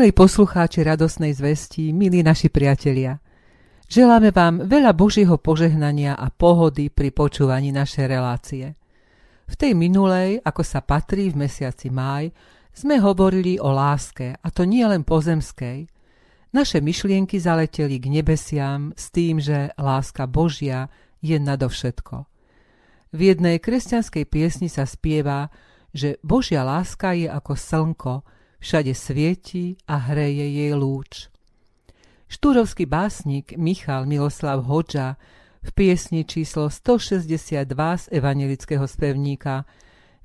Milí poslucháči radosnej zvesti, milí naši priatelia, želáme vám veľa Božieho požehnania a pohody pri počúvaní našej relácie. V tej minulej, ako sa patrí v mesiaci máj, sme hovorili o láske, a to nie len pozemskej. Naše myšlienky zaleteli k nebesiam s tým, že láska Božia je nadovšetko. V jednej kresťanskej piesni sa spieva, že Božia láska je ako slnko, všade svieti a hreje jej lúč. Štúrovský básnik Michal Miloslav Hoďa v piesni číslo 162 z evangelického spevníka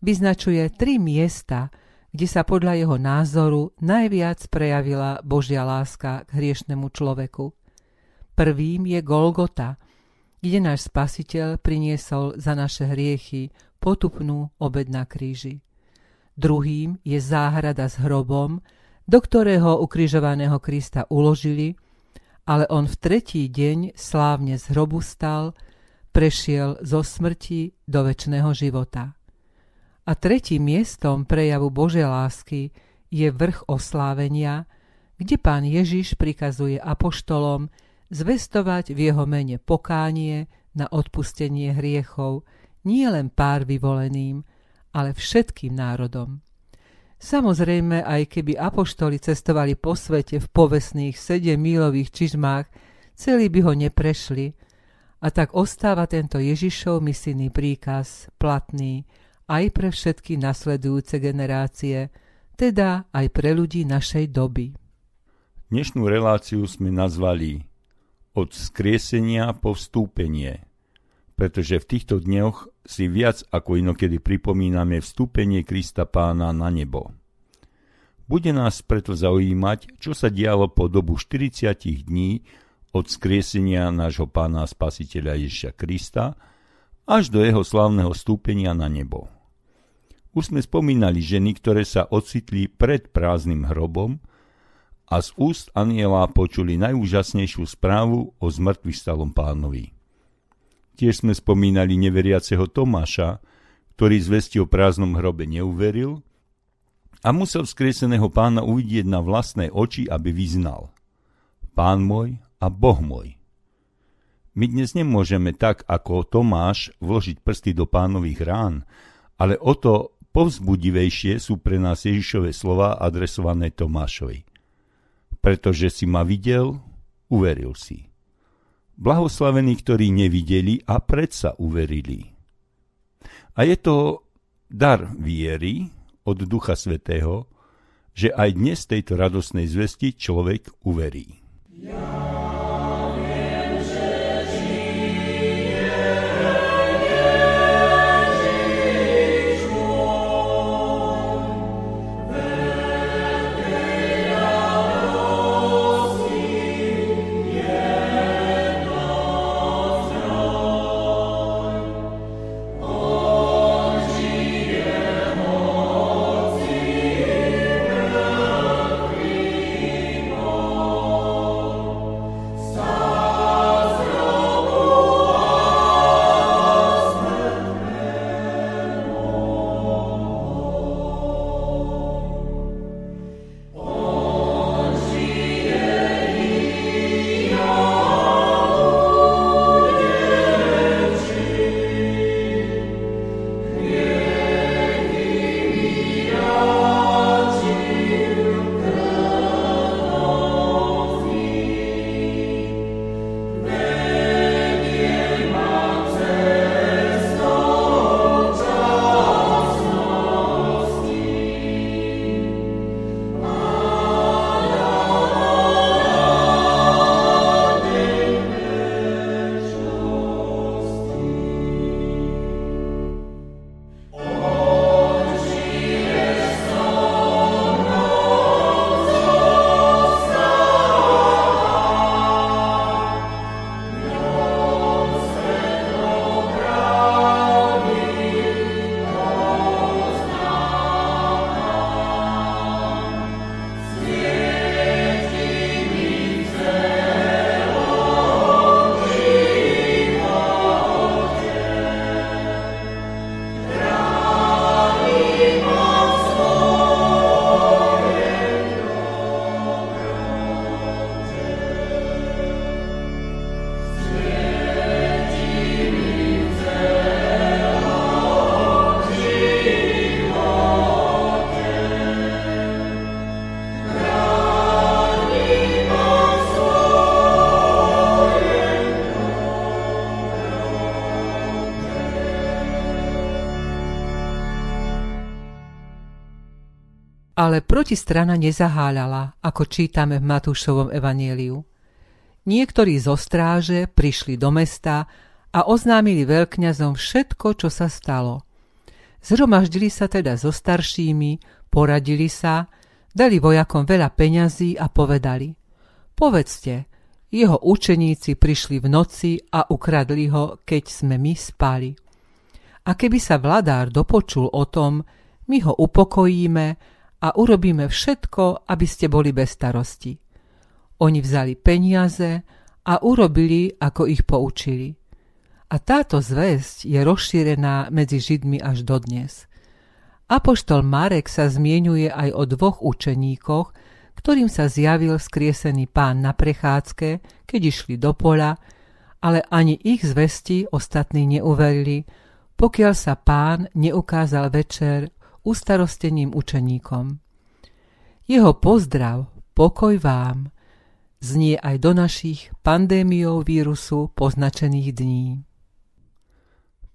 vyznačuje tri miesta, kde sa podľa jeho názoru najviac prejavila Božia láska k hriešnemu človeku. Prvým je Golgota, kde náš spasiteľ priniesol za naše hriechy potupnú obed na kríži. Druhým je záhrada s hrobom, do ktorého ukrižovaného Krista uložili, ale on v tretí deň slávne z hrobu stal, prešiel zo smrti do väčšného života. A tretím miestom prejavu Božej lásky je vrch oslávenia, kde pán Ježiš prikazuje apoštolom zvestovať v jeho mene pokánie na odpustenie hriechov nie len pár vyvoleným, ale všetkým národom. Samozrejme, aj keby apoštoli cestovali po svete v povesných sedemmílových čižmách, celý by ho neprešli, a tak ostáva tento Ježišov misijný príkaz platný aj pre všetky nasledujúce generácie, teda aj pre ľudí našej doby. Dnešnú reláciu sme nazvali Od skriesenia po vstúpenie – pretože v týchto dňoch si viac ako inokedy pripomíname vstúpenie Krista pána na nebo. Bude nás preto zaujímať, čo sa dialo po dobu 40 dní od skriesenia nášho pána spasiteľa Ježiša Krista až do jeho slavného vstúpenia na nebo. Už sme spomínali ženy, ktoré sa ocitli pred prázdnym hrobom a z úst aniela počuli najúžasnejšiu správu o zmrtvých stalom pánovi. Tiež sme spomínali neveriaceho Tomáša, ktorý zvesti o prázdnom hrobe neuveril a musel vzkrieseného pána uvidieť na vlastné oči, aby vyznal. Pán môj a Boh môj. My dnes nemôžeme tak ako Tomáš vložiť prsty do pánových rán, ale o to povzbudivejšie sú pre nás Ježišové slova adresované Tomášovi. Pretože si ma videl, uveril si. Blahoslavení, ktorí nevideli a predsa uverili. A je to dar viery od Ducha Svetého, že aj dnes tejto radosnej zvesti človek uverí. Ja. Ale protistrana nezaháľala, ako čítame v Matúšovom evanieliu. Niektorí zo stráže prišli do mesta a oznámili veľkňazom všetko, čo sa stalo. Zhromaždili sa teda so staršími, poradili sa, dali vojakom veľa peňazí a povedali Povedzte, jeho učeníci prišli v noci a ukradli ho, keď sme my spali. A keby sa vladár dopočul o tom, my ho upokojíme a urobíme všetko, aby ste boli bez starosti. Oni vzali peniaze a urobili, ako ich poučili. A táto zväzť je rozšírená medzi Židmi až dodnes. Apoštol Marek sa zmienuje aj o dvoch učeníkoch, ktorým sa zjavil skriesený pán na prechádzke, keď išli do pola, ale ani ich zvesti ostatní neuverili, pokiaľ sa pán neukázal večer ustarosteným učeníkom. Jeho pozdrav, pokoj vám, znie aj do našich pandémiou vírusu poznačených dní.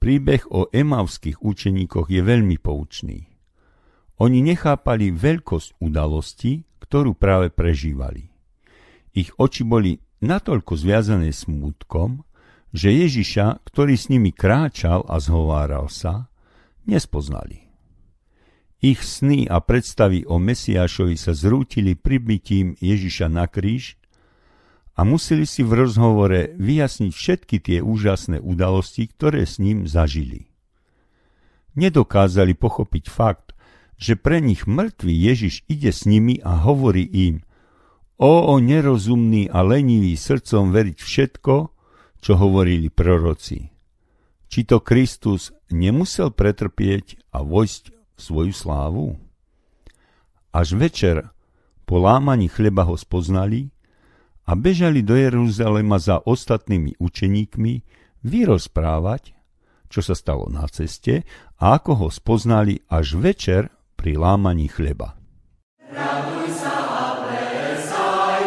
Príbeh o emavských učeníkoch je veľmi poučný. Oni nechápali veľkosť udalosti, ktorú práve prežívali. Ich oči boli natoľko zviazané smútkom, že Ježiša, ktorý s nimi kráčal a zhováral sa, nespoznali. Ich sny a predstavy o Mesiášovi sa zrútili pribytím Ježiša na kríž a museli si v rozhovore vyjasniť všetky tie úžasné udalosti, ktoré s ním zažili. Nedokázali pochopiť fakt, že pre nich mŕtvý Ježiš ide s nimi a hovorí im O, o nerozumný a lenivý srdcom veriť všetko, čo hovorili proroci. Či to Kristus nemusel pretrpieť a vojsť svoju slávu? Až večer po lámaní chleba ho spoznali a bežali do Jeruzalema za ostatnými učeníkmi vyrozprávať, čo sa stalo na ceste a ako ho spoznali až večer pri lámaní chleba. Raduj sa a plesaj,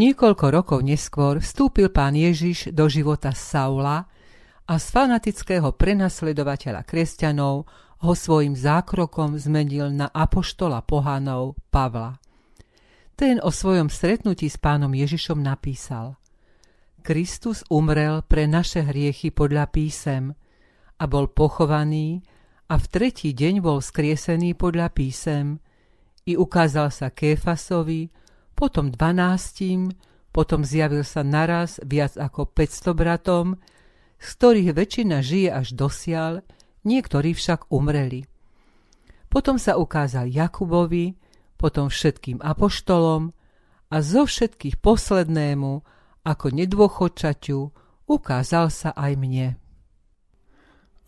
niekoľko rokov neskôr vstúpil pán Ježiš do života Saula a z fanatického prenasledovateľa kresťanov ho svojim zákrokom zmenil na apoštola pohanov Pavla. Ten o svojom stretnutí s pánom Ježišom napísal Kristus umrel pre naše hriechy podľa písem a bol pochovaný a v tretí deň bol skriesený podľa písem i ukázal sa Kéfasovi, potom dvanáctim, potom zjavil sa naraz viac ako 500 bratom, z ktorých väčšina žije až dosiaľ, niektorí však umreli. Potom sa ukázal Jakubovi, potom všetkým apoštolom a zo všetkých poslednému, ako nedôchodčaťu, ukázal sa aj mne.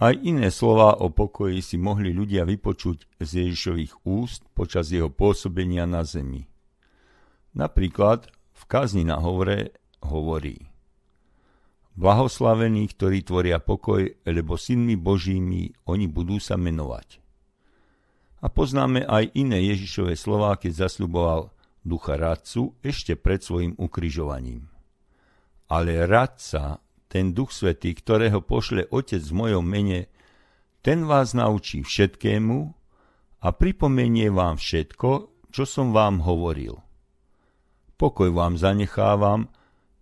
Aj iné slova o pokoji si mohli ľudia vypočuť z Ježišových úst počas jeho pôsobenia na zemi. Napríklad v kazni na hovre hovorí Blahoslavení, ktorí tvoria pokoj, lebo synmi Božími oni budú sa menovať. A poznáme aj iné Ježišové slová, keď zasľuboval ducha radcu ešte pred svojim ukrižovaním. Ale radca, ten duch svetý, ktorého pošle Otec v mojom mene, ten vás naučí všetkému a pripomenie vám všetko, čo som vám hovoril. Pokoj vám zanechávam,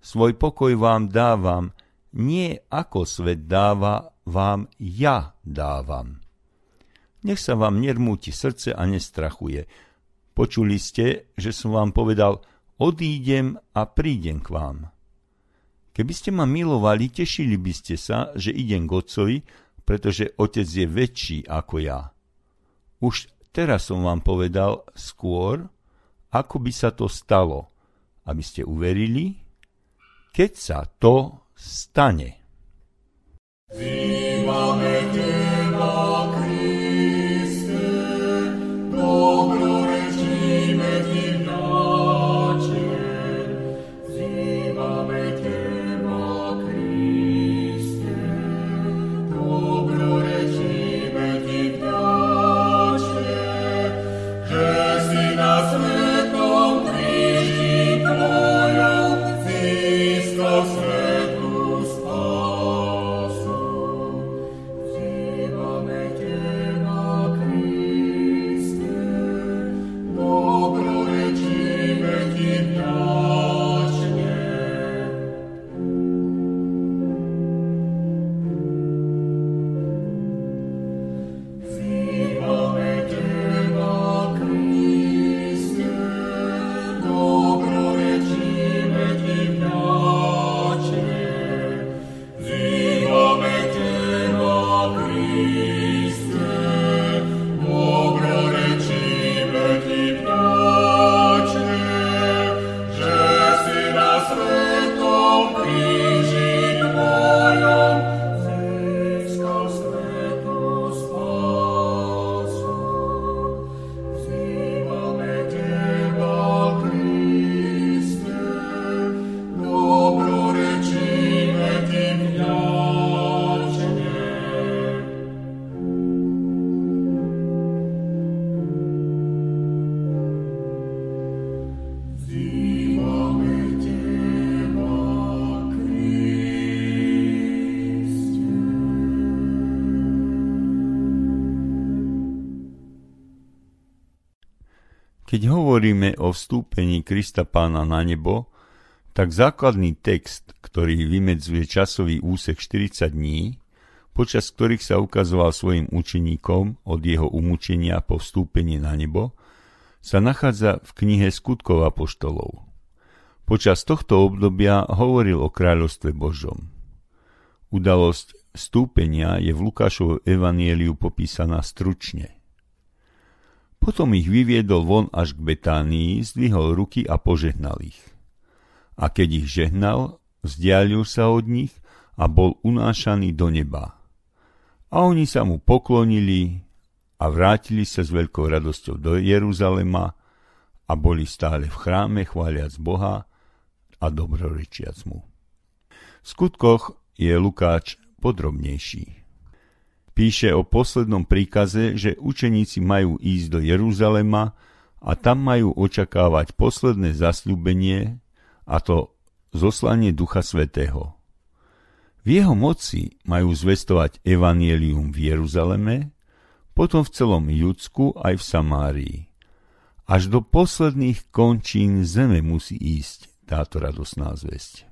svoj pokoj vám dávam, nie ako svet dáva, vám ja dávam. Nech sa vám nermúti srdce a nestrachuje. Počuli ste, že som vám povedal, odídem a prídem k vám. Keby ste ma milovali, tešili by ste sa, že idem k otcovi, pretože otec je väčší ako ja. Už teraz som vám povedal skôr, ako by sa to stalo, aby ste uverili, keď sa to stane. Zývame hovoríme o vstúpení Krista pána na nebo, tak základný text, ktorý vymedzuje časový úsek 40 dní, počas ktorých sa ukazoval svojim učeníkom od jeho umúčenia po vstúpení na nebo, sa nachádza v knihe Skutkov apoštolov. Počas tohto obdobia hovoril o kráľovstve Božom. Udalosť vstúpenia je v Lukášovom evanieliu popísaná stručne – potom ich vyviedol von až k Betánii, zdvihol ruky a požehnal ich. A keď ich žehnal, vzdialil sa od nich a bol unášaný do neba. A oni sa mu poklonili a vrátili sa s veľkou radosťou do Jeruzalema a boli stále v chráme chváliac Boha a dobrorečiac mu. V skutkoch je Lukáč podrobnejší. Píše o poslednom príkaze, že učeníci majú ísť do Jeruzalema a tam majú očakávať posledné zasľúbenie, a to zoslanie Ducha Svetého. V jeho moci majú zvestovať evanielium v Jeruzaleme, potom v celom Judsku aj v Samárii. Až do posledných končín zeme musí ísť táto radosná zväzť.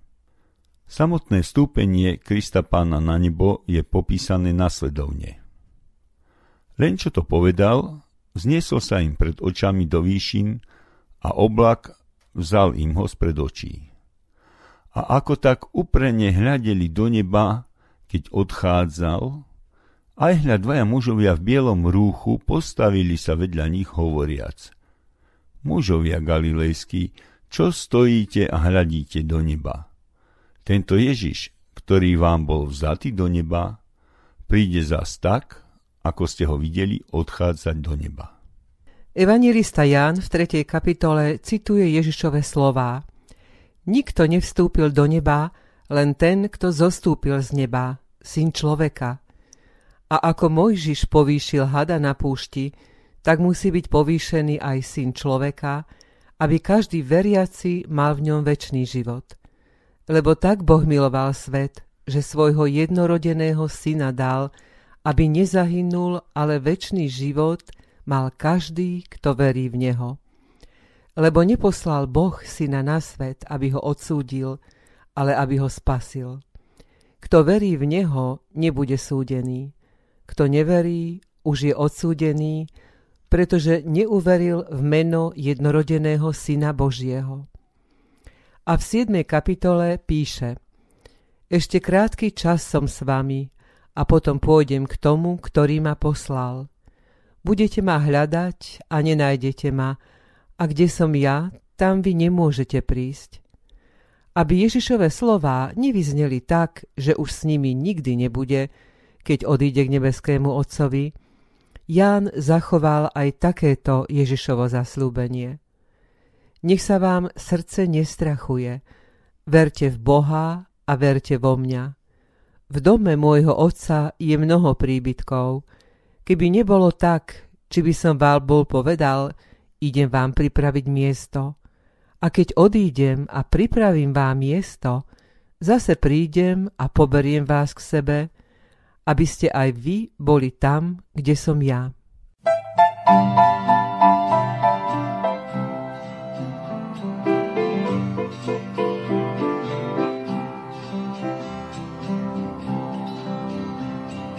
Samotné vstúpenie Krista pána na nebo je popísané nasledovne. Len čo to povedal, zniesol sa im pred očami do výšin a oblak vzal im ho spred očí. A ako tak uprene hľadeli do neba, keď odchádzal, aj hľad dvaja mužovia v bielom rúchu postavili sa vedľa nich hovoriac. Mužovia galilejskí, čo stojíte a hľadíte do neba? Tento Ježiš, ktorý vám bol vzatý do neba, príde zas tak, ako ste ho videli odchádzať do neba. Evangelista Ján v 3. kapitole cituje Ježišove slová. Nikto nevstúpil do neba, len ten, kto zostúpil z neba, syn človeka. A ako Mojžiš povýšil hada na púšti, tak musí byť povýšený aj syn človeka, aby každý veriaci mal v ňom väčší život. Lebo tak Boh miloval svet, že svojho jednorodeného syna dal, aby nezahynul, ale väčší život mal každý, kto verí v Neho. Lebo neposlal Boh syna na svet, aby ho odsúdil, ale aby ho spasil. Kto verí v Neho, nebude súdený. Kto neverí, už je odsúdený, pretože neuveril v meno jednorodeného Syna Božieho. A v 7. kapitole píše Ešte krátky čas som s vami a potom pôjdem k tomu, ktorý ma poslal. Budete ma hľadať a nenájdete ma, a kde som ja, tam vy nemôžete prísť. Aby Ježišové slová nevyzneli tak, že už s nimi nikdy nebude, keď odíde k nebeskému Otcovi, Ján zachoval aj takéto Ježišovo zaslúbenie. Nech sa vám srdce nestrachuje, verte v Boha a verte vo mňa. V dome môjho otca je mnoho príbytkov. Keby nebolo tak, či by som vám bol povedal, idem vám pripraviť miesto. A keď odídem a pripravím vám miesto, zase prídem a poberiem vás k sebe, aby ste aj vy boli tam, kde som ja.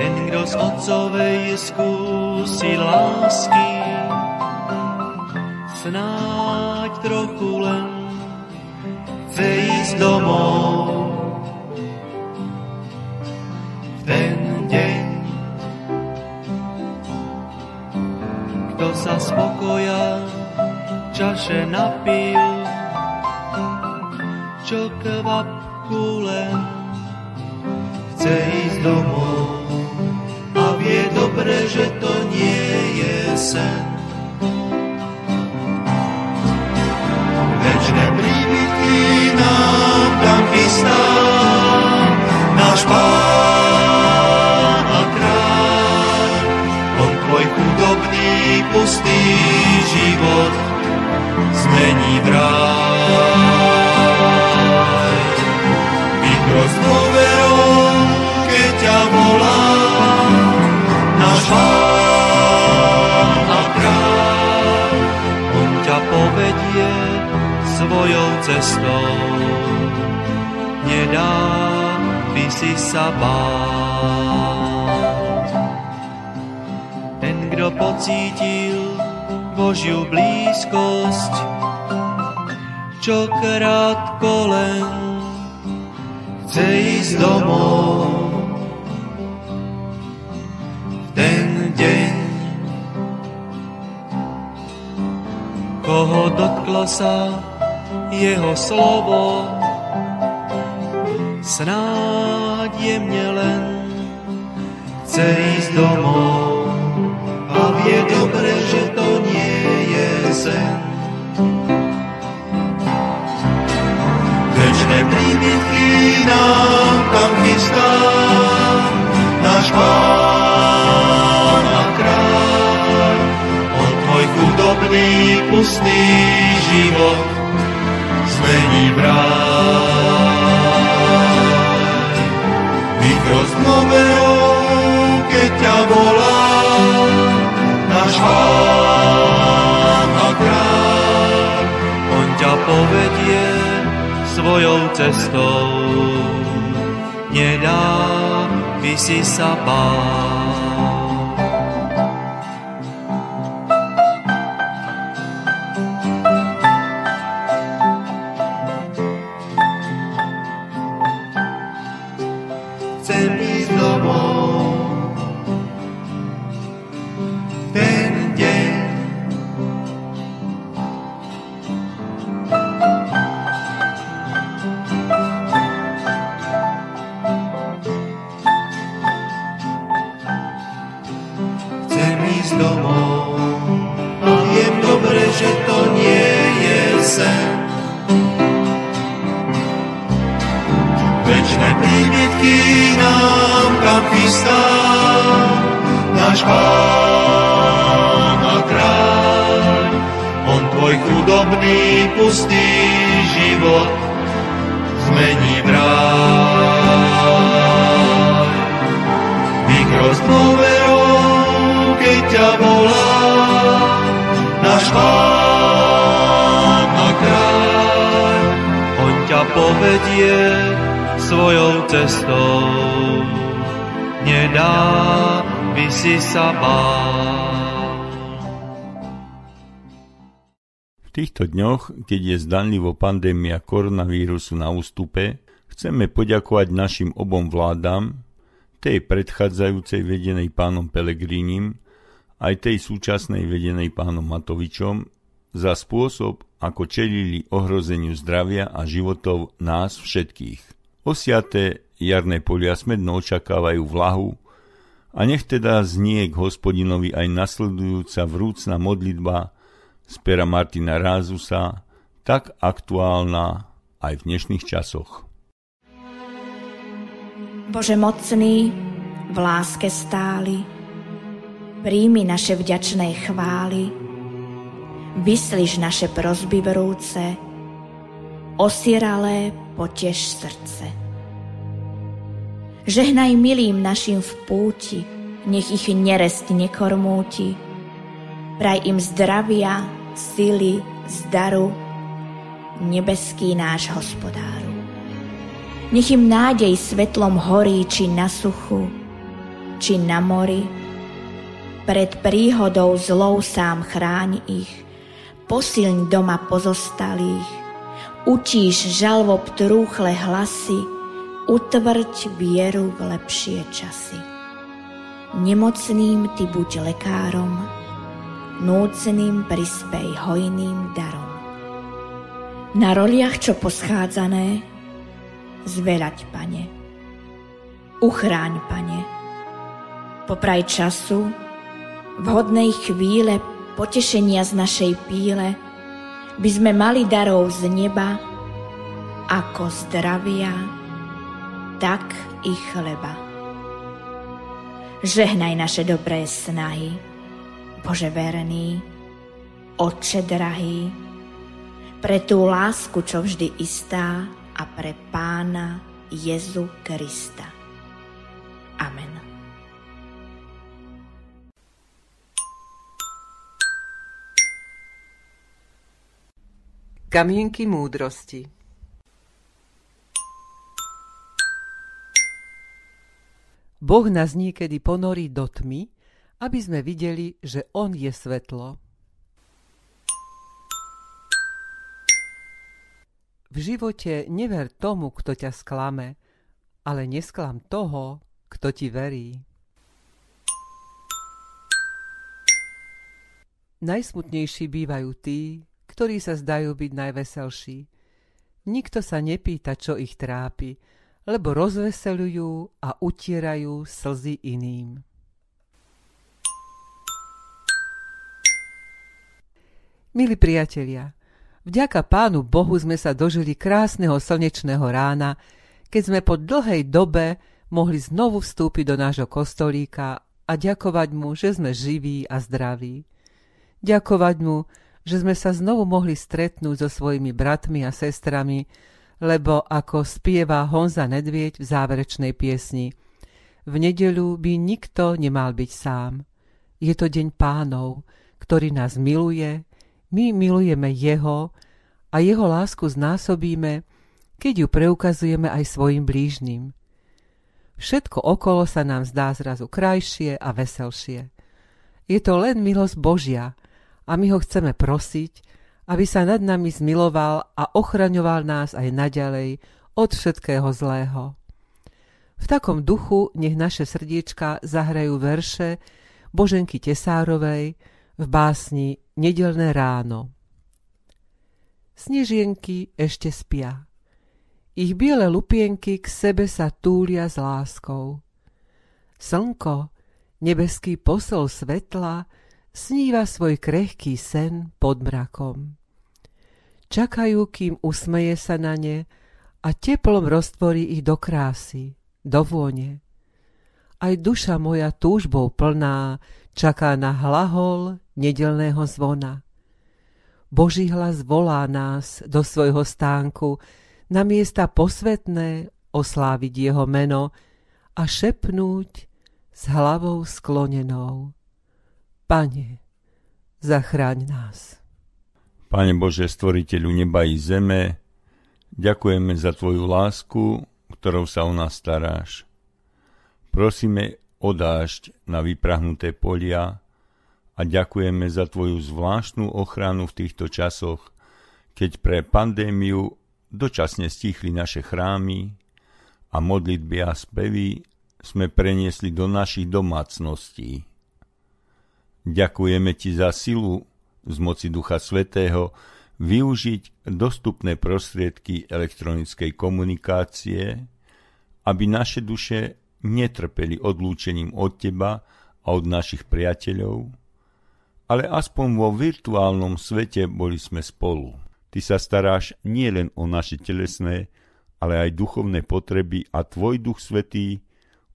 Ten, kdo z otcovej skúsi lásky, snáď trochu len chce ísť domov. Ten kto sa spokoja čaše napil, čo kvapku len chce ísť domov dobre, že to nie je sen. Večné príbytky nám tam chystá náš pán. pustý život zmení v ráj. Vykros svojou cestou, nedá by si sa báť kto pocítil Božiu blízkosť, čo krátko len chce ísť domov. Ten deň, koho dotklo sa jeho slovo, snáď jemne len chce ísť domov vie dobre, že to nie je sen. Večné príbytky nám tam chystá náš Pán a kráľ. On tvoj chudobný, pustý život zmení v ráj. Vykrost keď ťa volá náš Pán a kráľ. On ťa povedie svojou cestou, nedá by si sa báť. Povedie svojou cestou. Nedá by si sa báť. V týchto dňoch, keď je zdanlivo pandémia koronavírusu na ústupe, chceme poďakovať našim obom vládam, tej predchádzajúcej vedenej pánom Pelegrínim, aj tej súčasnej vedenej pánom Matovičom, za spôsob, ako čelili ohrozeniu zdravia a životov nás všetkých. Osiaté jarné polia smedno očakávajú vlahu a nech teda znie k hospodinovi aj nasledujúca vrúcna modlitba z pera Martina Rázusa, tak aktuálna aj v dnešných časoch. Bože mocný, v láske stáli, príjmi naše vďačné chvály, vyslíš naše prozby vrúce, osieralé poteš srdce. Žehnaj milým našim v púti, nech ich nerest nekormúti, praj im zdravia, sily, zdaru, nebeský náš hospodáru. Nech im nádej svetlom horí, či na suchu, či na mori. Pred príhodou zlou sám chráň ich, posilň doma pozostalých, učíš žalvob trúchle hlasy, utvrď vieru v lepšie časy. Nemocným ty buď lekárom, núceným prispej hojným darom. Na roliach, čo poschádzané, zvelať, pane. Uchráň, pane. Popraj času, vhodnej chvíle potešenia z našej píle, by sme mali darov z neba, ako zdravia, tak i chleba. Žehnaj naše dobré snahy, Bože verný, Oče drahý, pre tú lásku, čo vždy istá, a pre Pána Jezu Krista. Amen. Kamienky múdrosti Boh nás niekedy ponorí do tmy, aby sme videli, že On je svetlo. V živote never tomu, kto ťa sklame, ale nesklam toho, kto ti verí. Najsmutnejší bývajú tí, ktorí sa zdajú byť najveselší. Nikto sa nepýta, čo ich trápi, lebo rozveselujú a utierajú slzy iným. Milí priatelia, Vďaka pánu Bohu sme sa dožili krásneho slnečného rána, keď sme po dlhej dobe mohli znovu vstúpiť do nášho kostolíka a ďakovať mu, že sme živí a zdraví. Ďakovať mu, že sme sa znovu mohli stretnúť so svojimi bratmi a sestrami, lebo ako spieva Honza Nedvieť v záverečnej piesni, v nedeľu by nikto nemal byť sám. Je to deň pánov, ktorý nás miluje, my milujeme Jeho a Jeho lásku znásobíme, keď ju preukazujeme aj svojim blížnym. Všetko okolo sa nám zdá zrazu krajšie a veselšie. Je to len milosť Božia a my ho chceme prosiť, aby sa nad nami zmiloval a ochraňoval nás aj naďalej od všetkého zlého. V takom duchu nech naše srdiečka zahrajú verše Boženky Tesárovej v básni Nedelné ráno. Snežienky ešte spia. Ich biele lupienky k sebe sa túlia s láskou. Slnko, nebeský posol svetla, sníva svoj krehký sen pod mrakom. Čakajú, kým usmeje sa na ne a teplom roztvorí ich do krásy, do vône. Aj duša moja túžbou plná čaká na hlahol nedelného zvona. Boží hlas volá nás do svojho stánku na miesta posvetné osláviť jeho meno a šepnúť s hlavou sklonenou. Pane, zachráň nás. Pane Bože, stvoriteľu neba i zeme, Ďakujeme za Tvoju lásku, ktorou sa o nás staráš. Prosíme o dážď na vyprahnuté polia a ďakujeme za Tvoju zvláštnu ochranu v týchto časoch, keď pre pandémiu dočasne stichli naše chrámy a modlitby a spevy sme preniesli do našich domácností. Ďakujeme Ti za silu z moci Ducha Svetého, využiť dostupné prostriedky elektronickej komunikácie, aby naše duše netrpeli odlúčením od teba a od našich priateľov, ale aspoň vo virtuálnom svete boli sme spolu. Ty sa staráš nielen o naše telesné, ale aj duchovné potreby a tvoj duch svetý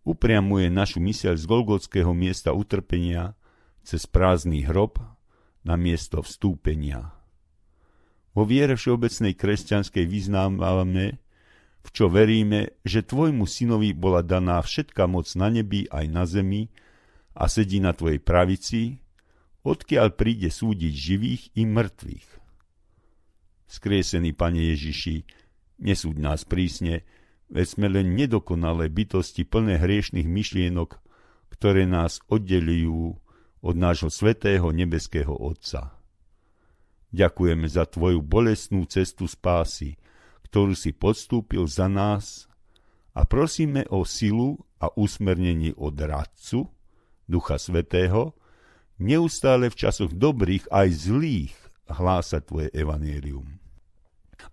upriamuje našu myseľ z Golgotského miesta utrpenia cez prázdny hrob na miesto vstúpenia. Vo viere všeobecnej kresťanskej vyznávame, v čo veríme, že tvojmu synovi bola daná všetka moc na nebi aj na zemi a sedí na tvojej pravici, odkiaľ príde súdiť živých i mŕtvych. Skriesený Pane Ježiši, nesúď nás prísne, veď sme len nedokonalé bytosti plné hriešných myšlienok, ktoré nás oddelujú od nášho svetého nebeského Otca. Ďakujeme za Tvoju bolestnú cestu spásy, ktorú si podstúpil za nás a prosíme o silu a usmernenie od Radcu, Ducha Svetého, neustále v časoch dobrých aj zlých hlásať Tvoje evanílium.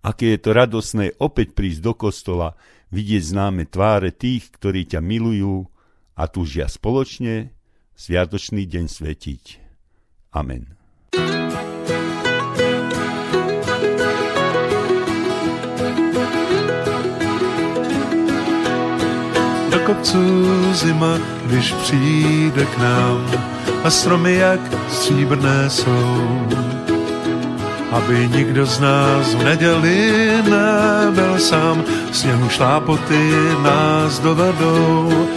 Aké je to radosné opäť prísť do kostola, vidieť známe tváre tých, ktorí ťa milujú a túžia spoločne sviatočný deň svetiť. Amen. kopců zima, když přijde k nám a stromy jak stříbrné jsou. Aby nikdo z nás v neděli nebyl sám, sněhu šlápoty nás dovedou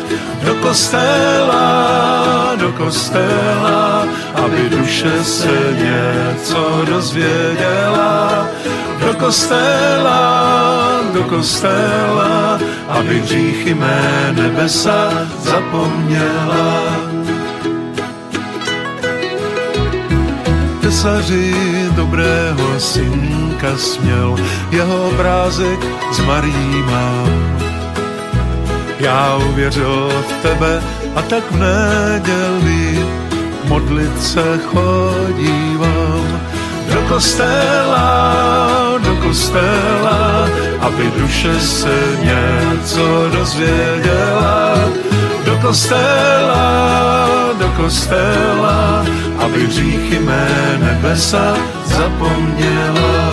do kostela, do kostela, aby duše se něco dozvěděla. Do kostela, do kostela, aby hříchy mé nebesa zapomněla. Tesaři dobrého synka směl, jeho obrázek z Marí mám. Já uvěřil v tebe a tak v neděli modlit se chodívám do kostela, do kostela, aby duše se něco dozvěděla. Do kostela, do kostela, aby hříchy mé nebesa zapomněla.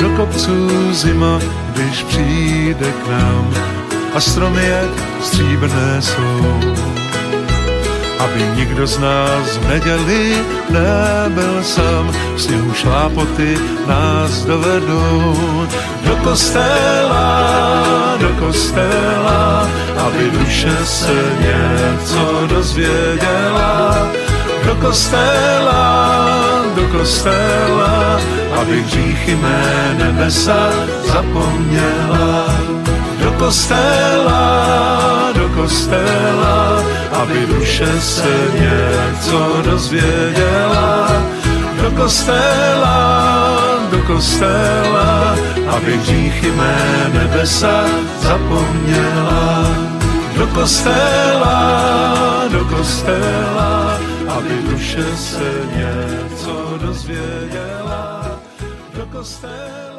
Do kopců zima, když přijde k nám a stromy jak stříbrné jsou aby nikdo z nás v neděli nebyl sám. V sněhu šlápoty nás dovedou do kostela, do kostela, aby duše se něco dozvěděla. Do kostela, do kostela, aby hříchy mé nebesa zapomněla. Do kostela, do kostela, aby duše se něco dozvěděla. Do kostela, do kostela, aby hříchy mé nebesa zapomněla. Do kostela, do kostela, aby duše se něco dozvěděla. Do kostela,